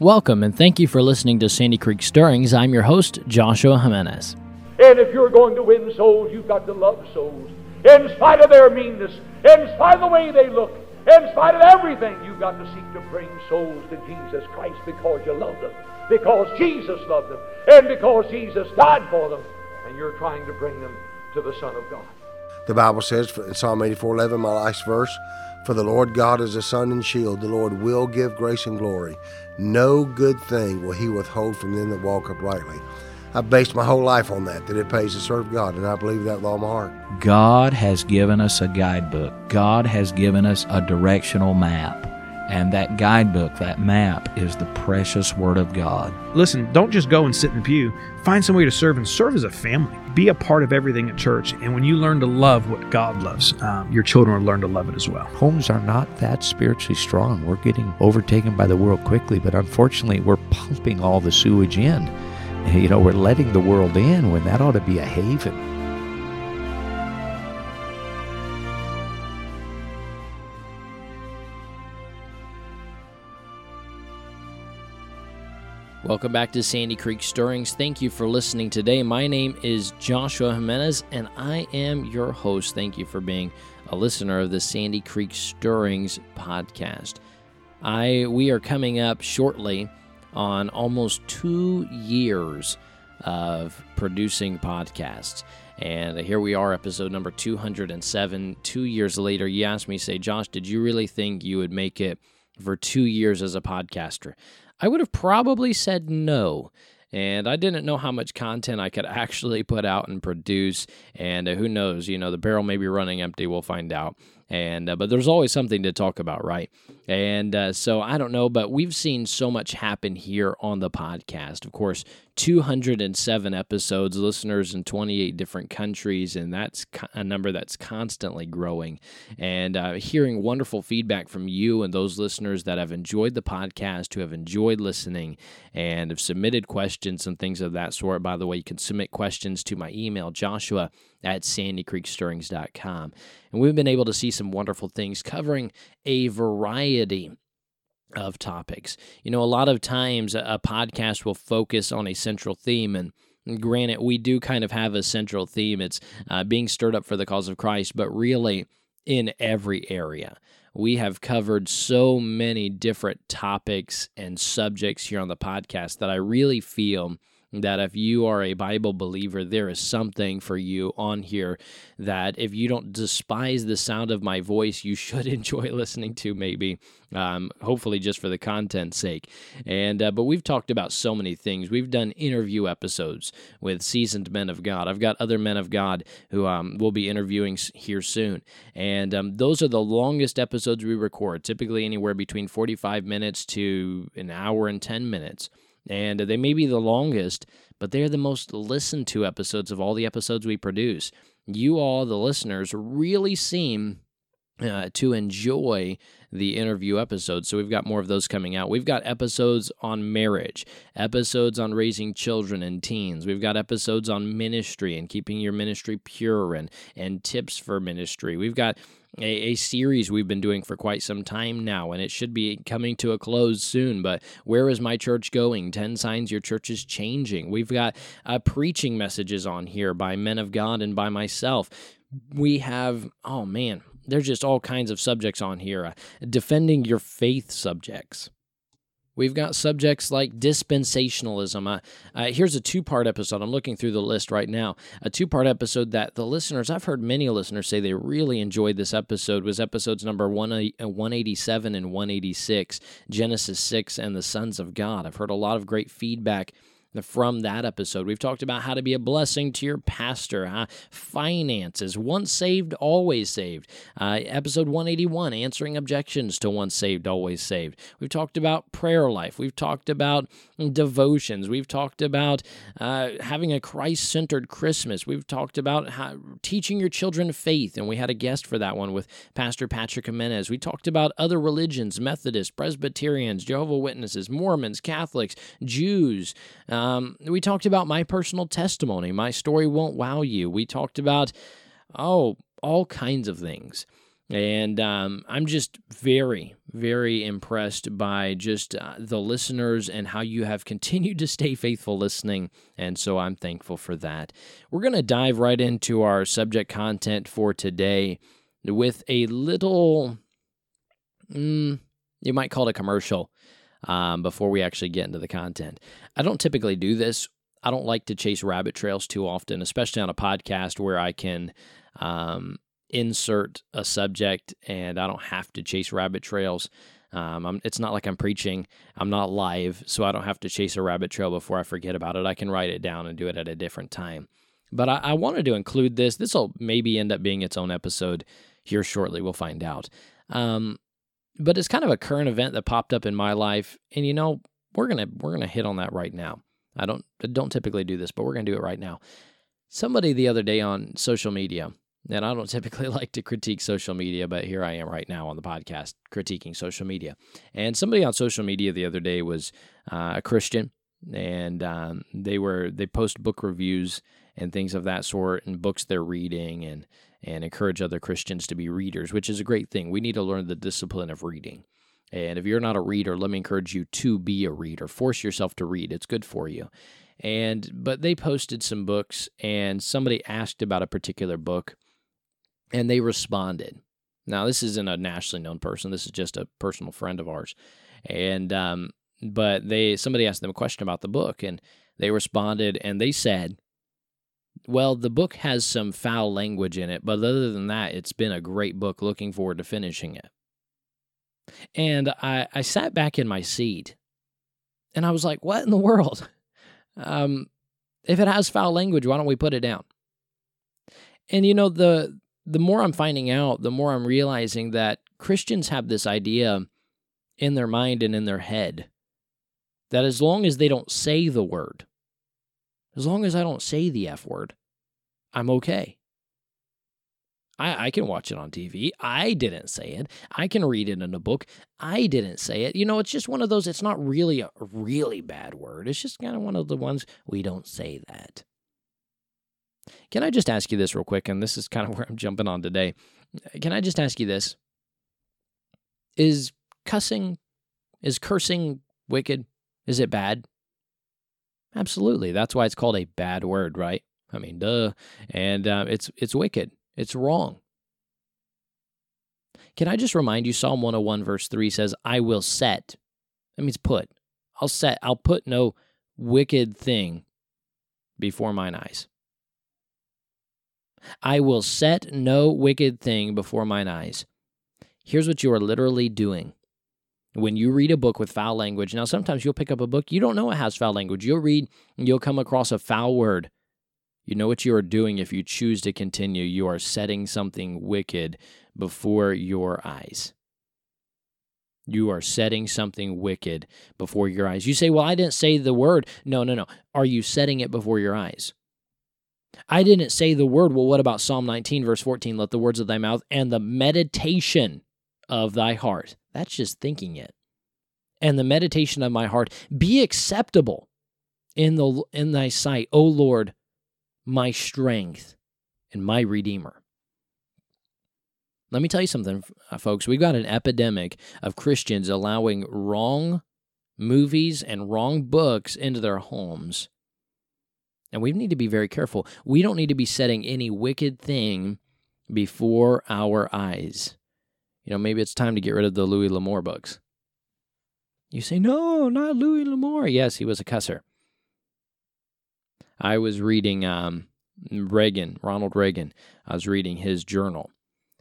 Welcome and thank you for listening to Sandy Creek Stirrings. I'm your host, Joshua Jimenez. And if you're going to win souls, you've got to love souls. In spite of their meanness, in spite of the way they look, in spite of everything, you've got to seek to bring souls to Jesus Christ because you love them, because Jesus loved them, and because Jesus died for them, and you're trying to bring them to the Son of God. The Bible says in Psalm 84 11, my last verse, For the Lord God is a sun and shield. The Lord will give grace and glory. No good thing will he withhold from them that walk uprightly. I based my whole life on that, that it pays to serve God, and I believe that with all my heart. God has given us a guidebook. God has given us a directional map. And that guidebook, that map, is the precious Word of God. Listen, don't just go and sit in the pew. Find some way to serve and serve as a family. Be a part of everything at church. And when you learn to love what God loves, um, your children will learn to love it as well. Homes are not that spiritually strong. We're getting overtaken by the world quickly, but unfortunately, we're pumping all the sewage in. You know, we're letting the world in when that ought to be a haven. Welcome back to Sandy Creek Stirrings. Thank you for listening today. My name is Joshua Jimenez, and I am your host. Thank you for being a listener of the Sandy Creek Stirrings podcast. I we are coming up shortly on almost two years of producing podcasts. And here we are, episode number 207. Two years later, you asked me, say, Josh, did you really think you would make it for two years as a podcaster? I would have probably said no. And I didn't know how much content I could actually put out and produce. And uh, who knows, you know, the barrel may be running empty. We'll find out. And uh, but there's always something to talk about, right? And uh, so I don't know, but we've seen so much happen here on the podcast. Of course, 207 episodes, listeners in 28 different countries, and that's a number that's constantly growing. And uh, hearing wonderful feedback from you and those listeners that have enjoyed the podcast, who have enjoyed listening, and have submitted questions and things of that sort. By the way, you can submit questions to my email, Joshua at sandycreekstirrings.com. And we've been able to see some wonderful things covering a variety of topics. You know, a lot of times a podcast will focus on a central theme and Granted, we do kind of have a central theme. It's uh, being stirred up for the cause of Christ, but really in every area. We have covered so many different topics and subjects here on the podcast that I really feel that if you are a Bible believer, there is something for you on here that if you don't despise the sound of my voice, you should enjoy listening to, maybe. Um, hopefully, just for the content's sake. And uh, but we've talked about so many things. We've done interview episodes with seasoned men of God. I've got other men of God who um, will be interviewing here soon, and um, those are the longest episodes we record. Typically, anywhere between forty-five minutes to an hour and ten minutes and they may be the longest, but they're the most listened to episodes of all the episodes we produce. You all, the listeners, really seem uh, to enjoy the interview episodes. So we've got more of those coming out. We've got episodes on marriage, episodes on raising children and teens. We've got episodes on ministry and keeping your ministry pure and and tips for ministry. We've got a, a, series we've been doing for quite some time now, and it should be coming to a close soon. But where is my church going? 10 signs your church is changing. We've got uh, preaching messages on here by men of God and by myself. We have, oh man, there's just all kinds of subjects on here. Uh, defending your faith subjects. We've got subjects like dispensationalism. Uh, uh, here's a two part episode. I'm looking through the list right now. A two part episode that the listeners, I've heard many listeners say they really enjoyed this episode, was episodes number 187 uh, and 186, Genesis 6 and the Sons of God. I've heard a lot of great feedback from that episode. We've talked about how to be a blessing to your pastor, huh? finances, once saved, always saved. Uh, episode 181, answering objections to once saved, always saved. We've talked about prayer life. We've talked about devotions. We've talked about uh, having a Christ centered Christmas. We've talked about how, teaching your children faith, and we had a guest for that one with Pastor Patrick Jimenez. We talked about other religions Methodists, Presbyterians, Jehovah Witnesses, Mormons, Catholics, Jews. Uh, um, we talked about my personal testimony. My story won't wow you. We talked about, oh, all kinds of things. And um, I'm just very, very impressed by just uh, the listeners and how you have continued to stay faithful listening. And so I'm thankful for that. We're going to dive right into our subject content for today with a little, mm, you might call it a commercial um, before we actually get into the content. I don't typically do this. I don't like to chase rabbit trails too often, especially on a podcast where I can um, insert a subject and I don't have to chase rabbit trails. Um, it's not like I'm preaching. I'm not live, so I don't have to chase a rabbit trail before I forget about it. I can write it down and do it at a different time. But I, I wanted to include this. This will maybe end up being its own episode here shortly. We'll find out. Um, but it's kind of a current event that popped up in my life, and you know we're gonna we're gonna hit on that right now. I don't I don't typically do this, but we're gonna do it right now. Somebody the other day on social media, and I don't typically like to critique social media, but here I am right now on the podcast critiquing social media. And somebody on social media the other day was uh, a Christian, and um, they were they post book reviews and things of that sort, and books they're reading, and and encourage other Christians to be readers, which is a great thing. We need to learn the discipline of reading. And if you're not a reader, let me encourage you to be a reader. Force yourself to read. It's good for you. And but they posted some books and somebody asked about a particular book and they responded. Now this isn't a nationally known person. This is just a personal friend of ours. And um but they somebody asked them a question about the book and they responded and they said well, the book has some foul language in it, but other than that, it's been a great book. Looking forward to finishing it. And I, I sat back in my seat and I was like, what in the world? Um, if it has foul language, why don't we put it down? And you know, the the more I'm finding out, the more I'm realizing that Christians have this idea in their mind and in their head that as long as they don't say the word, as long as I don't say the F word, I'm okay. I, I can watch it on TV. I didn't say it. I can read it in a book. I didn't say it. You know, it's just one of those, it's not really a really bad word. It's just kind of one of the ones we don't say that. Can I just ask you this real quick? And this is kind of where I'm jumping on today. Can I just ask you this? Is cussing, is cursing wicked? Is it bad? Absolutely. That's why it's called a bad word, right? I mean, duh. And uh, it's it's wicked. It's wrong. Can I just remind you, Psalm 101, verse 3 says, I will set. That means put. I'll set, I'll put no wicked thing before mine eyes. I will set no wicked thing before mine eyes. Here's what you are literally doing when you read a book with foul language. Now, sometimes you'll pick up a book, you don't know it has foul language. You'll read, you'll come across a foul word. You know what you are doing if you choose to continue. You are setting something wicked before your eyes. You are setting something wicked before your eyes. You say, Well, I didn't say the word. No, no, no. Are you setting it before your eyes? I didn't say the word. Well, what about Psalm 19, verse 14? Let the words of thy mouth and the meditation of thy heart that's just thinking it. And the meditation of my heart be acceptable in the in thy sight, O Lord, my strength and my redeemer. Let me tell you something, uh, folks. We've got an epidemic of Christians allowing wrong movies and wrong books into their homes. And we need to be very careful. We don't need to be setting any wicked thing before our eyes you know, maybe it's time to get rid of the Louis L'Amour books. You say, no, not Louis L'Amour. Yes, he was a cusser. I was reading um, Reagan, Ronald Reagan. I was reading his journal,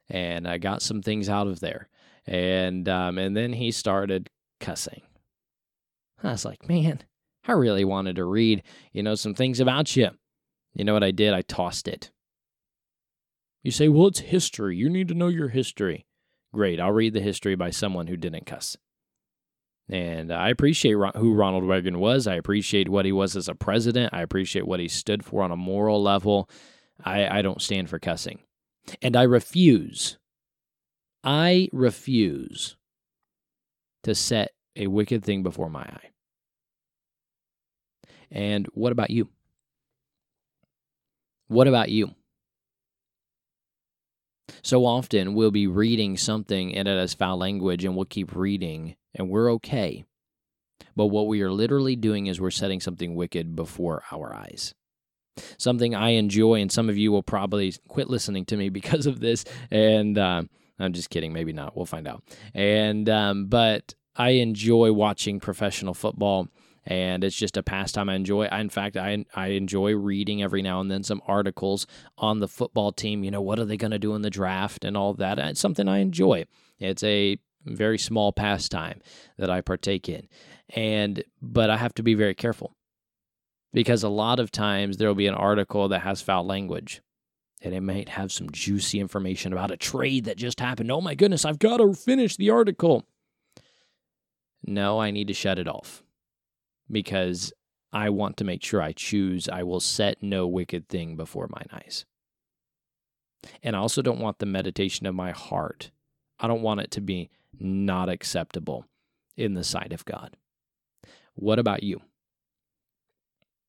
and I got some things out of there. And um, and then he started cussing. I was like, man, I really wanted to read, you know, some things about you. You know what I did? I tossed it. You say, well, it's history. You need to know your history. Great. I'll read the history by someone who didn't cuss. And I appreciate who Ronald Reagan was. I appreciate what he was as a president. I appreciate what he stood for on a moral level. I, I don't stand for cussing. And I refuse, I refuse to set a wicked thing before my eye. And what about you? What about you? So often we'll be reading something and it has foul language and we'll keep reading and we're okay. But what we are literally doing is we're setting something wicked before our eyes. Something I enjoy, and some of you will probably quit listening to me because of this. And uh, I'm just kidding, maybe not. We'll find out. And um, but I enjoy watching professional football and it's just a pastime I enjoy. I, in fact, I I enjoy reading every now and then some articles on the football team. You know, what are they going to do in the draft and all that. It's something I enjoy. It's a very small pastime that I partake in, and but I have to be very careful because a lot of times there will be an article that has foul language. And it might have some juicy information about a trade that just happened. Oh my goodness, I've got to finish the article. No, I need to shut it off because I want to make sure I choose, I will set no wicked thing before mine eyes. And I also don't want the meditation of my heart, I don't want it to be not acceptable in the sight of God. What about you?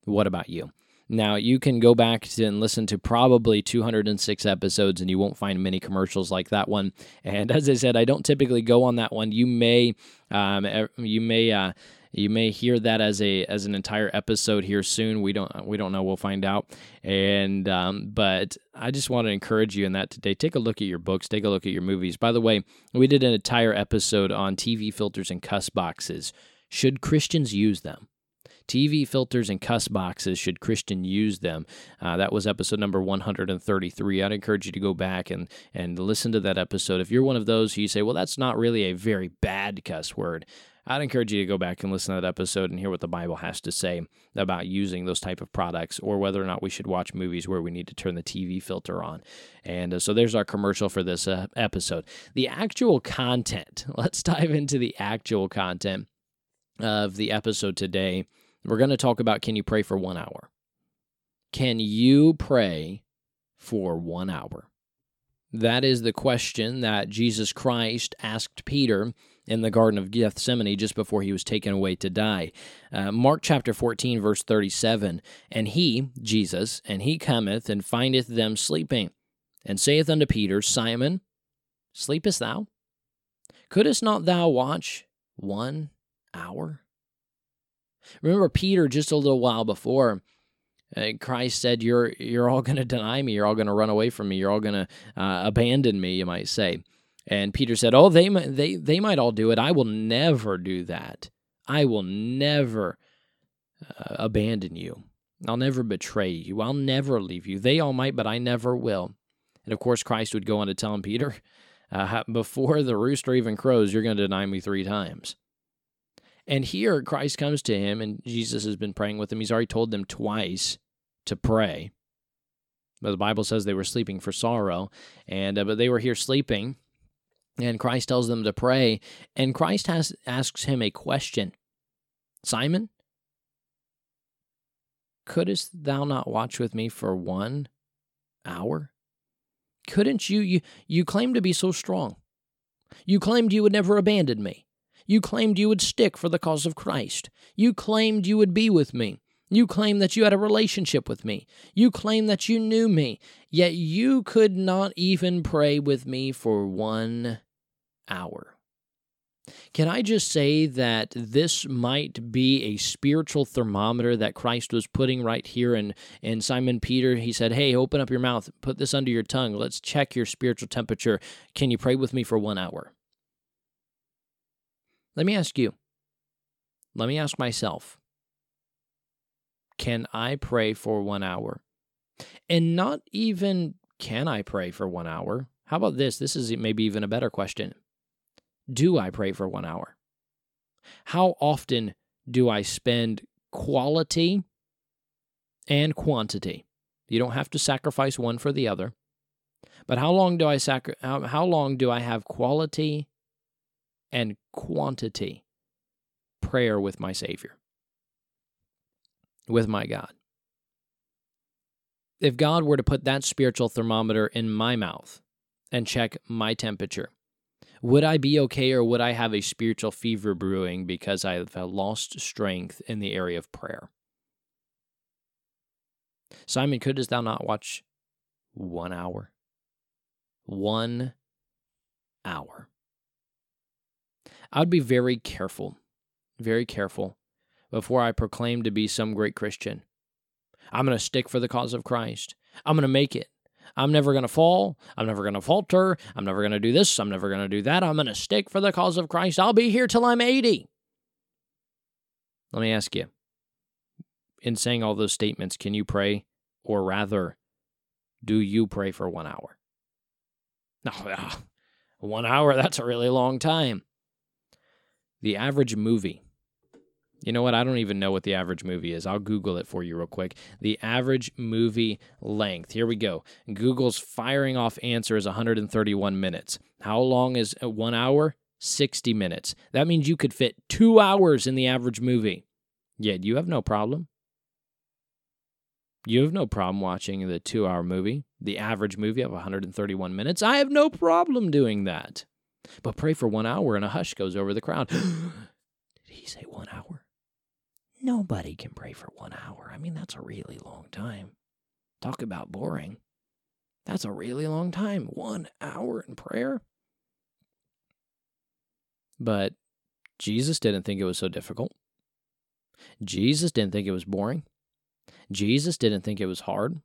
What about you? Now, you can go back and listen to probably 206 episodes and you won't find many commercials like that one. And as I said, I don't typically go on that one. You may, um, you may, uh, you may hear that as a as an entire episode here soon. We don't we don't know. We'll find out. And um, but I just want to encourage you in that today. Take a look at your books. Take a look at your movies. By the way, we did an entire episode on TV filters and cuss boxes. Should Christians use them? TV filters and cuss boxes, should Christian use them? Uh, that was episode number 133. I'd encourage you to go back and, and listen to that episode. If you're one of those who you say, well, that's not really a very bad cuss word, I'd encourage you to go back and listen to that episode and hear what the Bible has to say about using those type of products or whether or not we should watch movies where we need to turn the TV filter on. And uh, so there's our commercial for this uh, episode. The actual content, let's dive into the actual content of the episode today. We're going to talk about can you pray for one hour? Can you pray for one hour? That is the question that Jesus Christ asked Peter in the Garden of Gethsemane just before he was taken away to die. Uh, Mark chapter 14, verse 37 And he, Jesus, and he cometh and findeth them sleeping, and saith unto Peter, Simon, sleepest thou? Couldst not thou watch one hour? Remember Peter just a little while before. Uh, Christ said, "You're you're all going to deny me. You're all going to run away from me. You're all going to uh, abandon me." You might say. And Peter said, "Oh, they they they might all do it. I will never do that. I will never uh, abandon you. I'll never betray you. I'll never leave you. They all might, but I never will." And of course, Christ would go on to tell him, Peter, uh, before the rooster even crows, you're going to deny me three times. And here Christ comes to him, and Jesus has been praying with him. He's already told them twice to pray. But the Bible says they were sleeping for sorrow, and uh, but they were here sleeping, and Christ tells them to pray, and Christ has asks him a question, Simon, couldst thou not watch with me for one hour? Couldn't you? You you claim to be so strong. You claimed you would never abandon me. You claimed you would stick for the cause of Christ. You claimed you would be with me. You claimed that you had a relationship with me. You claimed that you knew me. Yet you could not even pray with me for one hour. Can I just say that this might be a spiritual thermometer that Christ was putting right here in, in Simon Peter? He said, Hey, open up your mouth, put this under your tongue. Let's check your spiritual temperature. Can you pray with me for one hour? Let me ask you. Let me ask myself. Can I pray for one hour? And not even can I pray for one hour? How about this? This is maybe even a better question. Do I pray for one hour? How often do I spend quality and quantity? You don't have to sacrifice one for the other. But how long do I sacri- how, how long do I have quality and quantity prayer with my Savior, with my God. If God were to put that spiritual thermometer in my mouth and check my temperature, would I be okay or would I have a spiritual fever brewing because I have lost strength in the area of prayer? Simon, couldst thou not watch one hour? one hour. I'd be very careful, very careful before I proclaim to be some great Christian. I'm going to stick for the cause of Christ. I'm going to make it. I'm never going to fall. I'm never going to falter. I'm never going to do this. I'm never going to do that. I'm going to stick for the cause of Christ. I'll be here till I'm 80. Let me ask you in saying all those statements, can you pray? Or rather, do you pray for one hour? No, oh, one hour, that's a really long time. The average movie you know what? I don't even know what the average movie is. I'll Google it for you real quick. The average movie length. Here we go. Google's firing off answer is 131 minutes. How long is uh, one hour? 60 minutes. That means you could fit two hours in the average movie. Yet you have no problem. You have no problem watching the two hour movie, the average movie of 131 minutes. I have no problem doing that. But pray for one hour and a hush goes over the crowd. Did he say one hour? Nobody can pray for one hour. I mean, that's a really long time. Talk about boring. That's a really long time. One hour in prayer. But Jesus didn't think it was so difficult. Jesus didn't think it was boring. Jesus didn't think it was hard.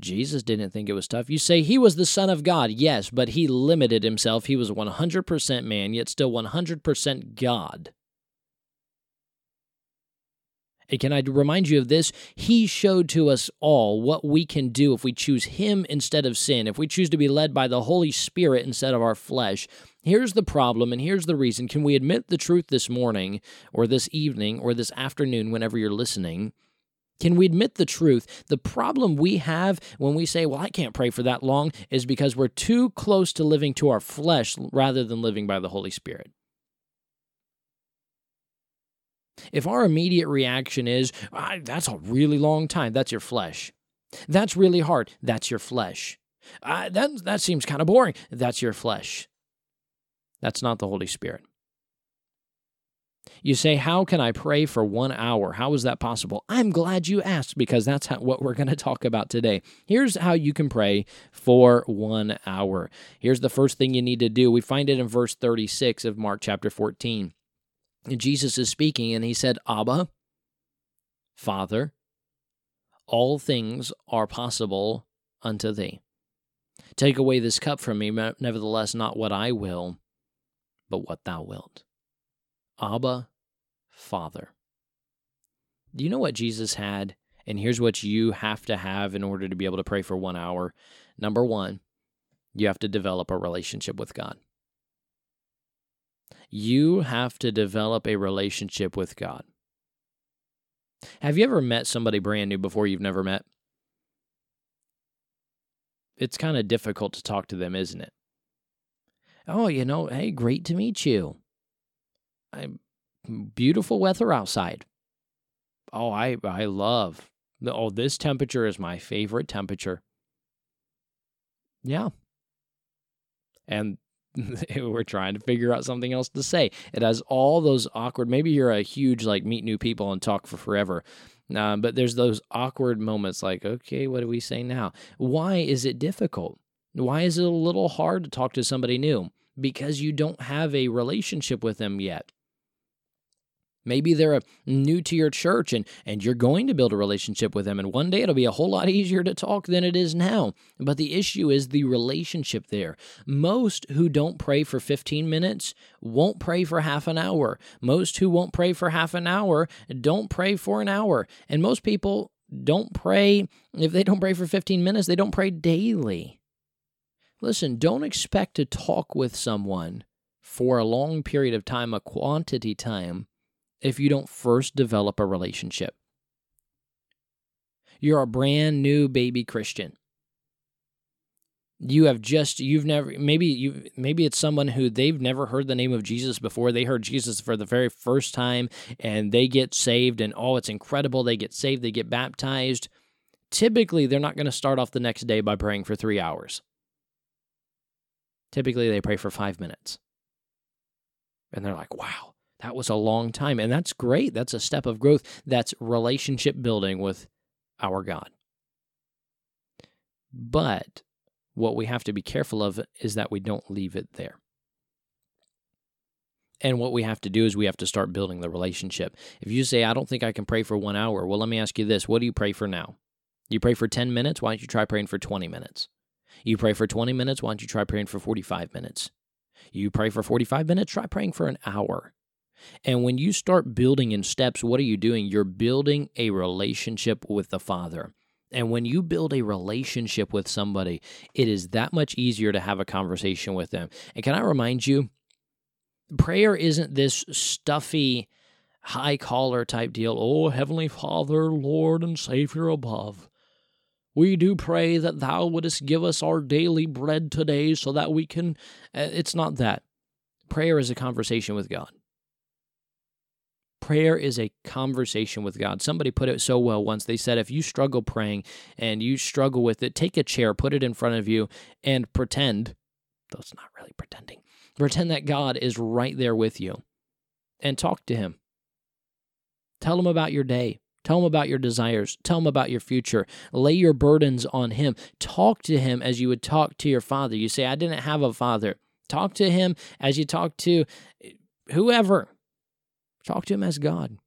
Jesus didn't think it was tough. You say he was the Son of God, yes, but he limited himself. He was 100% man, yet still 100% God. And can I remind you of this? He showed to us all what we can do if we choose Him instead of sin, if we choose to be led by the Holy Spirit instead of our flesh. Here's the problem, and here's the reason. Can we admit the truth this morning, or this evening, or this afternoon, whenever you're listening? Can we admit the truth? The problem we have when we say, Well, I can't pray for that long, is because we're too close to living to our flesh rather than living by the Holy Spirit. If our immediate reaction is, that's a really long time, that's your flesh. That's really hard, that's your flesh. That, that seems kind of boring, that's your flesh. That's not the Holy Spirit. You say, How can I pray for one hour? How is that possible? I'm glad you asked because that's how, what we're going to talk about today. Here's how you can pray for one hour. Here's the first thing you need to do. We find it in verse 36 of Mark chapter 14. Jesus is speaking, and he said, Abba, Father, all things are possible unto thee. Take away this cup from me, nevertheless, not what I will, but what thou wilt. Abba, Father. Do you know what Jesus had? And here's what you have to have in order to be able to pray for one hour. Number one, you have to develop a relationship with God you have to develop a relationship with God. Have you ever met somebody brand new before you've never met? It's kind of difficult to talk to them, isn't it? Oh, you know, hey, great to meet you. I'm beautiful weather outside. Oh, I I love. Oh, this temperature is my favorite temperature. Yeah. And we're trying to figure out something else to say. It has all those awkward. Maybe you're a huge like meet new people and talk for forever, uh, but there's those awkward moments like, okay, what do we say now? Why is it difficult? Why is it a little hard to talk to somebody new? Because you don't have a relationship with them yet. Maybe they're uh, new to your church and, and you're going to build a relationship with them. And one day it'll be a whole lot easier to talk than it is now. But the issue is the relationship there. Most who don't pray for 15 minutes won't pray for half an hour. Most who won't pray for half an hour don't pray for an hour. And most people don't pray, if they don't pray for 15 minutes, they don't pray daily. Listen, don't expect to talk with someone for a long period of time, a quantity time if you don't first develop a relationship. You're a brand new baby Christian. You have just you've never maybe you maybe it's someone who they've never heard the name of Jesus before. They heard Jesus for the very first time and they get saved and oh it's incredible they get saved, they get baptized. Typically they're not going to start off the next day by praying for 3 hours. Typically they pray for 5 minutes. And they're like, "Wow, that was a long time. And that's great. That's a step of growth. That's relationship building with our God. But What we have to be careful of is that we don't leave it there. And what we have to do is we have to start building the relationship. If you say, I don't think I can pray for one hour, well, let me ask you this what do you pray for now? You pray for 10 minutes? Why don't you try praying for 20 minutes? You pray for 20 minutes? Why don't you try praying for 45 minutes? You pray for 45 minutes? Try praying for an hour. And when you start building in steps, what are you doing? You're building a relationship with the Father. And when you build a relationship with somebody, it is that much easier to have a conversation with them. And can I remind you, prayer isn't this stuffy, high collar type deal. Oh, Heavenly Father, Lord and Savior above. We do pray that thou wouldest give us our daily bread today so that we can. Uh, it's not that. Prayer is a conversation with God. Prayer is a conversation with God. Somebody put it so well once. They said, if you struggle praying and you struggle with it, take a chair, put it in front of you, and pretend, though it's not really pretending, pretend that God is right there with you and talk to Him. Tell Him about your day. Tell him about your desires. Tell him about your future. Lay your burdens on him. Talk to him as you would talk to your father. You say, I didn't have a father. Talk to him as you talk to whoever. Talk to him as God.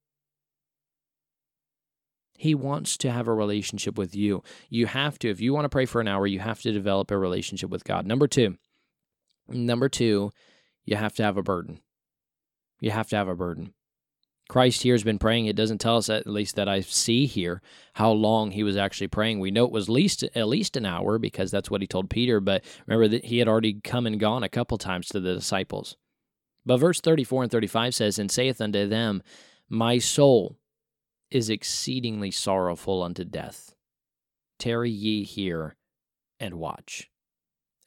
He wants to have a relationship with you. You have to, if you want to pray for an hour, you have to develop a relationship with God. Number two, number two, you have to have a burden. You have to have a burden. Christ here has been praying. It doesn't tell us, at least that I see here, how long he was actually praying. We know it was least at least an hour because that's what he told Peter. But remember that he had already come and gone a couple times to the disciples. But verse 34 and 35 says, And saith unto them, My soul is exceedingly sorrowful unto death. Tarry ye here and watch.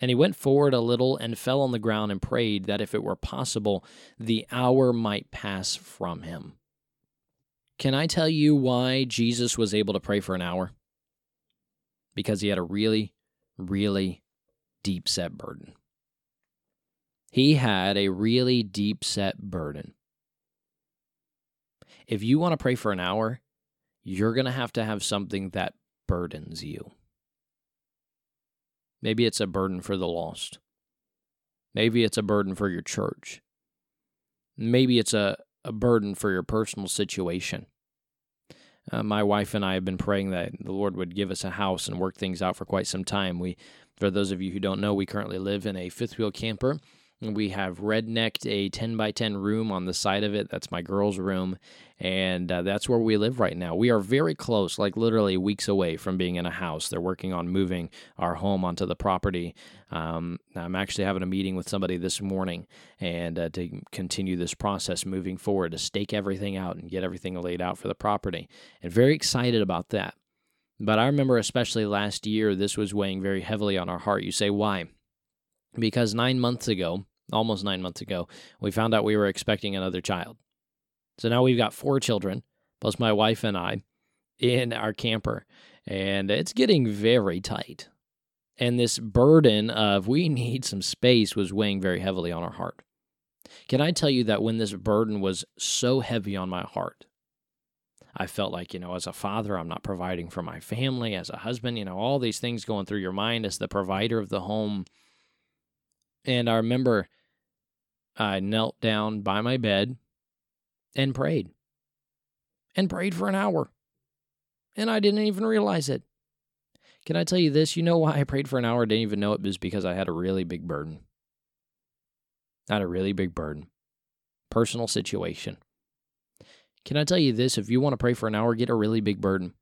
And he went forward a little and fell on the ground and prayed that if it were possible, the hour might pass from him. Can I tell you why Jesus was able to pray for an hour? Because he had a really, really deep set burden. He had a really deep set burden. If you want to pray for an hour, you're going to have to have something that burdens you. Maybe it's a burden for the lost. Maybe it's a burden for your church. Maybe it's a, a burden for your personal situation. Uh, my wife and I have been praying that the Lord would give us a house and work things out for quite some time. We, for those of you who don't know, we currently live in a fifth wheel camper we have rednecked a 10 by 10 room on the side of it. That's my girl's room. And uh, that's where we live right now. We are very close, like literally weeks away from being in a house. They're working on moving our home onto the property. Um, I'm actually having a meeting with somebody this morning and uh, to continue this process moving forward to stake everything out and get everything laid out for the property. And very excited about that. But I remember, especially last year, this was weighing very heavily on our heart. You say, why? Because nine months ago, almost nine months ago, we found out we were expecting another child. So now we've got four children, plus my wife and I, in our camper, and it's getting very tight. And this burden of we need some space was weighing very heavily on our heart. Can I tell you that when this burden was so heavy on my heart, I felt like, you know, as a father, I'm not providing for my family, as a husband, you know, all these things going through your mind as the provider of the home and I remember I knelt down by my bed and prayed. And prayed for an hour. And I didn't even realize it. Can I tell you this? You know why I prayed for an hour? I didn't even know it was because I had a really big burden. I had a really big burden. Personal situation. Can I tell you this? If you want to pray for an hour, get a really big burden.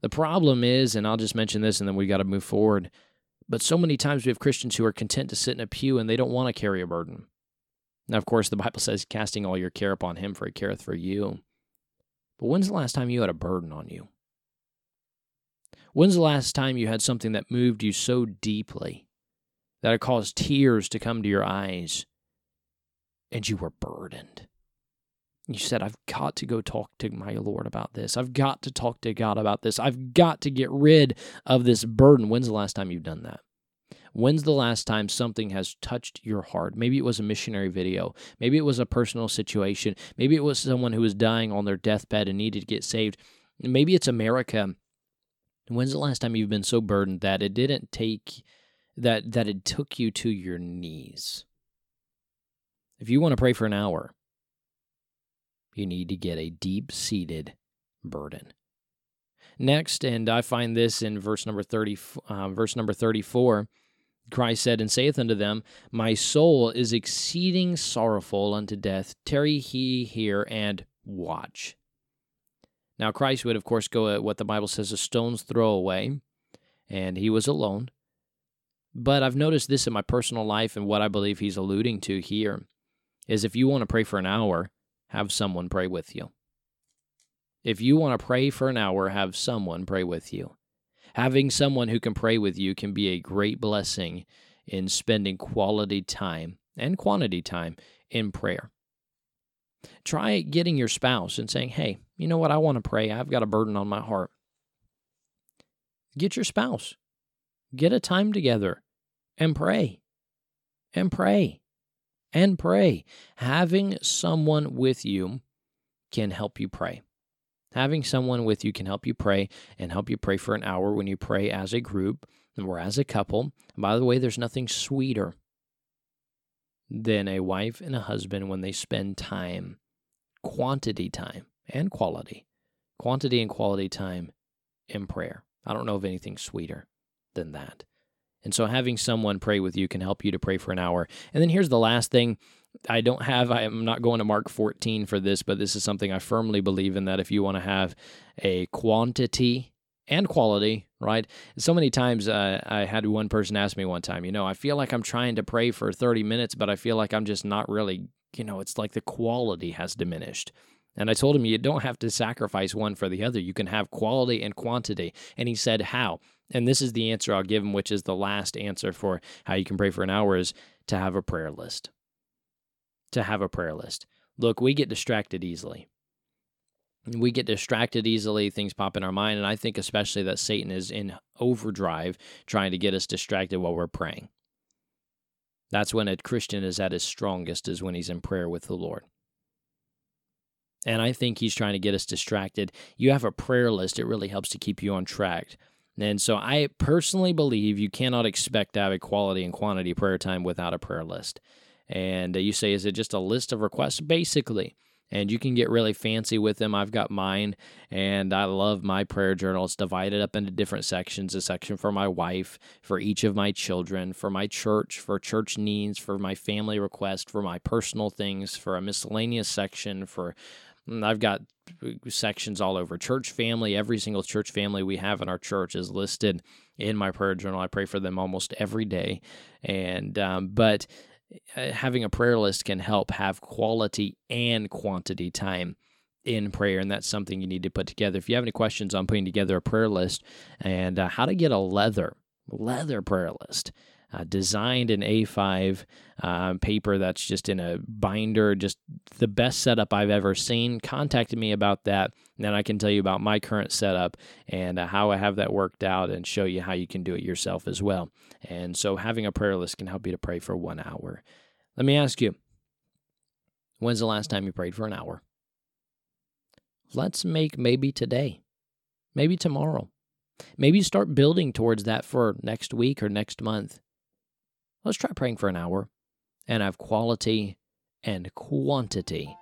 The problem is, and I'll just mention this and then we got to move forward. But so many times we have Christians who are content to sit in a pew and they don't want to carry a burden. Now, of course, the Bible says, casting all your care upon him, for he careth for you. But when's the last time you had a burden on you? When's the last time you had something that moved you so deeply that it caused tears to come to your eyes and you were burdened? You said, I've got to go talk to my Lord about this. I've got to talk to God about this. I've got to get rid of this burden. When's the last time you've done that? When's the last time something has touched your heart? Maybe it was a missionary video. Maybe it was a personal situation. Maybe it was someone who was dying on their deathbed and needed to get saved. Maybe it's America When's the last time you've been so burdened that it didn't take that that it took you to your knees? If you want to pray for an hour, you need to get a deep-seated burden. Next, and I find this in verse number 30 uh, verse number 34, Christ said and saith unto them, My soul is exceeding sorrowful unto death. Tarry he here and watch. Now, Christ would, of course, go at what the Bible says a stone's throw away, and he was alone. But I've noticed this in my personal life, and what I believe he's alluding to here is if you want to pray for an hour, have someone pray with you. If you want to pray for an hour, have someone pray with you. Having someone who can pray with you can be a great blessing in spending quality time and quantity time in prayer. Try getting your spouse and saying, Hey, you know what? I want to pray. I've got a burden on my heart. Get your spouse, get a time together and pray, and pray, and pray. Having someone with you can help you pray. Having someone with you can help you pray and help you pray for an hour when you pray as a group or as a couple. And by the way, there's nothing sweeter than a wife and a husband when they spend time, quantity time and quality, quantity and quality time in prayer. I don't know of anything sweeter than that. And so having someone pray with you can help you to pray for an hour. And then here's the last thing I don't have, I'm not going to Mark 14 for this, but this is something I firmly believe in that if you want to have a quantity and quality, right? So many times uh, I had one person ask me one time, you know, I feel like I'm trying to pray for 30 minutes, but I feel like I'm just not really, you know, it's like the quality has diminished. And I told him, you don't have to sacrifice one for the other. You can have quality and quantity. And he said, how? And this is the answer I'll give him, which is the last answer for how you can pray for an hour is to have a prayer list to have a prayer list. Look, we get distracted easily. We get distracted easily, things pop in our mind, and I think especially that Satan is in overdrive trying to get us distracted while we're praying. That's when a Christian is at his strongest, is when he's in prayer with the Lord. And I think he's trying to get us distracted. You have a prayer list, it really helps to keep you on track. And so I personally believe you cannot expect to have a quality and quantity prayer time without a prayer list and uh, you say, is it just a list of requests? Basically. And you can get really fancy with them. I've got mine, and I love my prayer journal. It's divided up into different sections a section for my wife, for each of my children, for my church, for church needs, for my family request, for my personal things, for a miscellaneous section, for I've got sections all over church family. Every single church family we have in our church is listed in my prayer journal. I pray for them almost every day, and um, but uh, having a prayer list can help have quality and quantity time in prayer, and that's something you need to put together. If you have any questions on putting together a prayer list and uh, how to get a leather leather prayer list, uh, designed in A5 uh, paper that's just in a binder, just the best setup I've ever seen. Contacted me about that. And then I can tell you about my current setup and uh, how I have that worked out and show you how you can do it yourself as well. And so having a prayer list can help you to pray for one hour. Let me ask you when's the last time you prayed for an hour? Let's make maybe today, maybe tomorrow. Maybe start building towards that for next week or next month. Let's try praying for an hour and have quality and quantity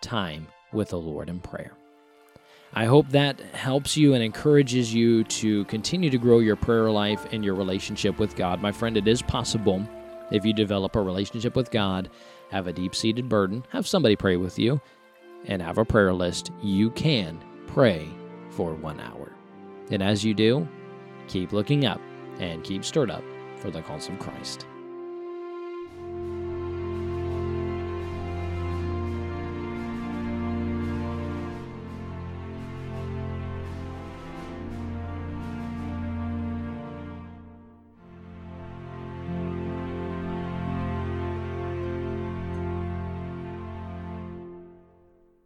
time with the Lord in prayer. I hope that helps you and encourages you to continue to grow your prayer life and your relationship with God. My friend, it is possible if you develop a relationship with God, have a deep seated burden, have somebody pray with you, and have a prayer list, you can pray for one hour. And as you do, keep looking up and keep stirred up for the cause of Christ.